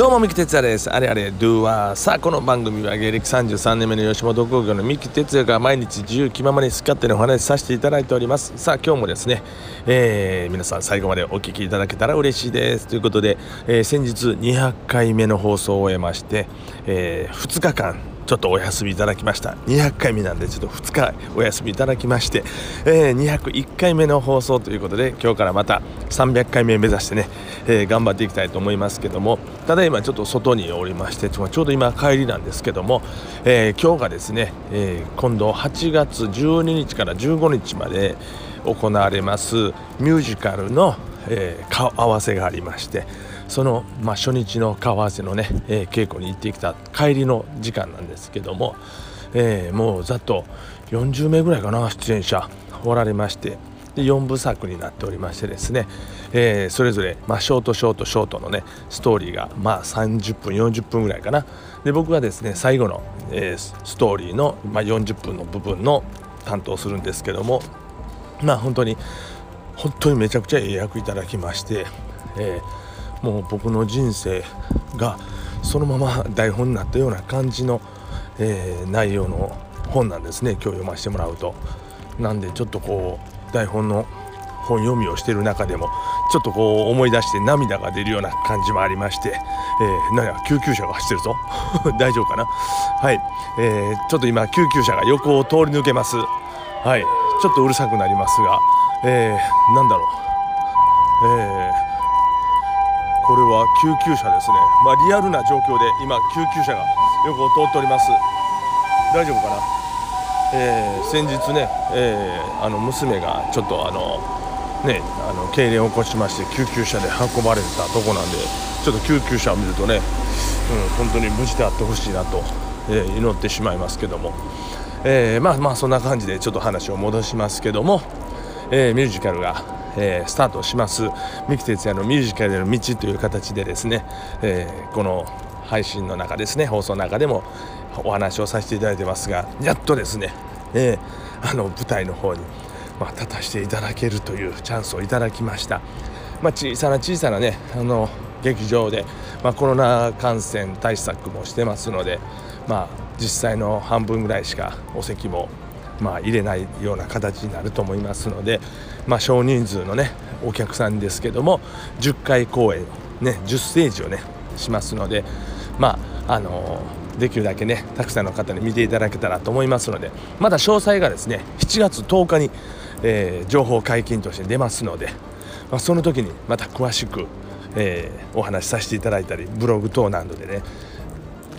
どうも三木哲也です。あれあれ Do はさあこの番組は芸歴33年目の吉本興業の三木哲也が毎日自由気ままに好き勝手にお話しさせていただいております。さあ今日もですね、えー、皆さん最後までお聞きいただけたら嬉しいです。ということで、えー、先日200回目の放送を終えまして、えー、2日間ちょっとお休みいただきました。200回目なんでちょっと2日お休みいただきまして、えー、201回目の放送ということで今日からまた300回目目指してね、えー、頑張っていきたいと思いますけどもただいまちょっと外におりましてちょうど今帰りなんですけども、えー、今日がですね、え今度8月12日から15日まで行われますミュージカルの、え顔合わせがありましてその、まあ、初日の顔合わせのね、えー、稽古に行ってきた帰りの時間なんですけども、えー、もうざっと40名ぐらいかな出演者おられましてで4部作になっておりましてですね、えー、それぞれ、まあ、ショートショートショートのねストーリーが、まあ、30分40分ぐらいかな。で僕はですね最後の、えー、ストーリーの、まあ、40分の部分の担当するんですけどもまあ本当に本当にめちゃくちゃええ役いただきまして、えーもう僕の人生がそのまま台本になったような感じの、えー、内容の本なんですね。今日読ませてもらうと。なんでちょっとこう台本の本読みをしてる中でもちょっとこう思い出して涙が出るような感じもありまして、えー、なんや救急車が走ってるぞ。大丈夫かな？はい、えー、ちょっと今救急車が横を通り抜けます。はい。ちょっとうるさくなりますが、えー、なんだろう。は救急車ですね、まあ、リアルな状況で今救急車が横を通っております。大丈夫かな、えー、先日ね、えー、あの娘がちょっとあのねあの痙攣を起こしまして救急車で運ばれたとこなんでちょっと救急車を見るとね、うん、本当に無事であってほしいなと、えー、祈ってしまいますけども、えー、まあまあそんな感じでちょっと話を戻しますけども、えー、ミュージカルがえー、スタートします。三木哲也のミュージカルの道という形でですね、えー、この配信の中ですね放送の中でもお話をさせていただいてますがやっとですね、えー、あの舞台の方に、まあ、立たせていただけるというチャンスをいただきました、まあ、小さな小さなねあの劇場で、まあ、コロナ感染対策もしてますので、まあ、実際の半分ぐらいしかお席もまあ、入れないような形になると思いますので、まあ、少人数のねお客さんですけども10回公演ね10ステージをねしますのでまああのできるだけねたくさんの方に見ていただけたらと思いますのでまだ詳細がですね7月10日に、えー、情報解禁として出ますので、まあ、その時にまた詳しく、えー、お話しさせていただいたりブログ等などでね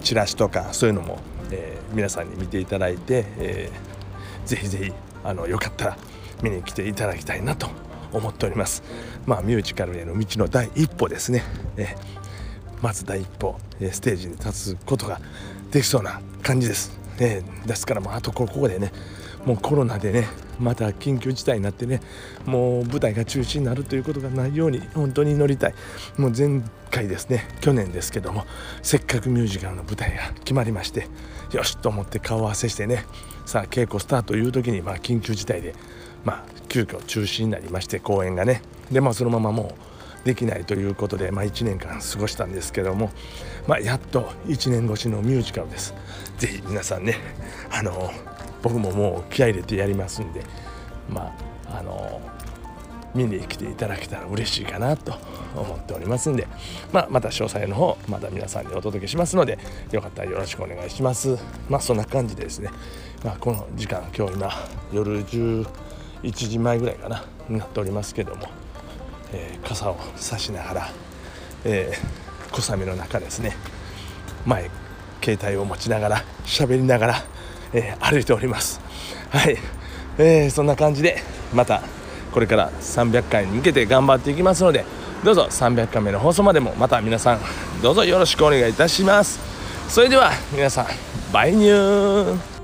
チラシとかそういうのも、え、皆さんに見ていただいて、えーぜひぜひあのよかったら見に来ていただきたいなと思っております。まあミュージカルへの道の第一歩ですね、えまず第一歩、えステージに立つことができそうな感じです、えですからもうあとここでねもうコロナでねまた緊急事態になってねもう舞台が中止になるということがないように本当に乗りたいもう前回ですね去年ですけどもせっかくミュージカルの舞台が決まりましてよしと思って顔合わせしてねさあ稽古スタートという時にまあ緊急事態でまあ急遽中止になりまして公演がねでまあそのままもうできないということで、まあ、1年間過ごしたんですけども、まあ、やっと1年越しのミュージカルです。ぜひ皆さんねあの僕ももう気合入れてやりますんでまああの見に来ていただけたら嬉しいかなと思っておりますんで、まあ、また詳細の方また皆さんにお届けしますのでよかったらよろしくお願いします。まあそんな感じでですね、まあ、この時間今日今夜11時前ぐらいかなになっておりますけども、えー、傘を差しながら、えー、小雨の中ですね前携帯を持ちながら喋りながら、えー、歩いております。はい、えー、そんな感じでまたこれから300回に向けて頑張っていきますのでどうぞ300回目の放送までもまた皆さんどうぞよろしくお願いいたします。それでは皆さんバイニュー。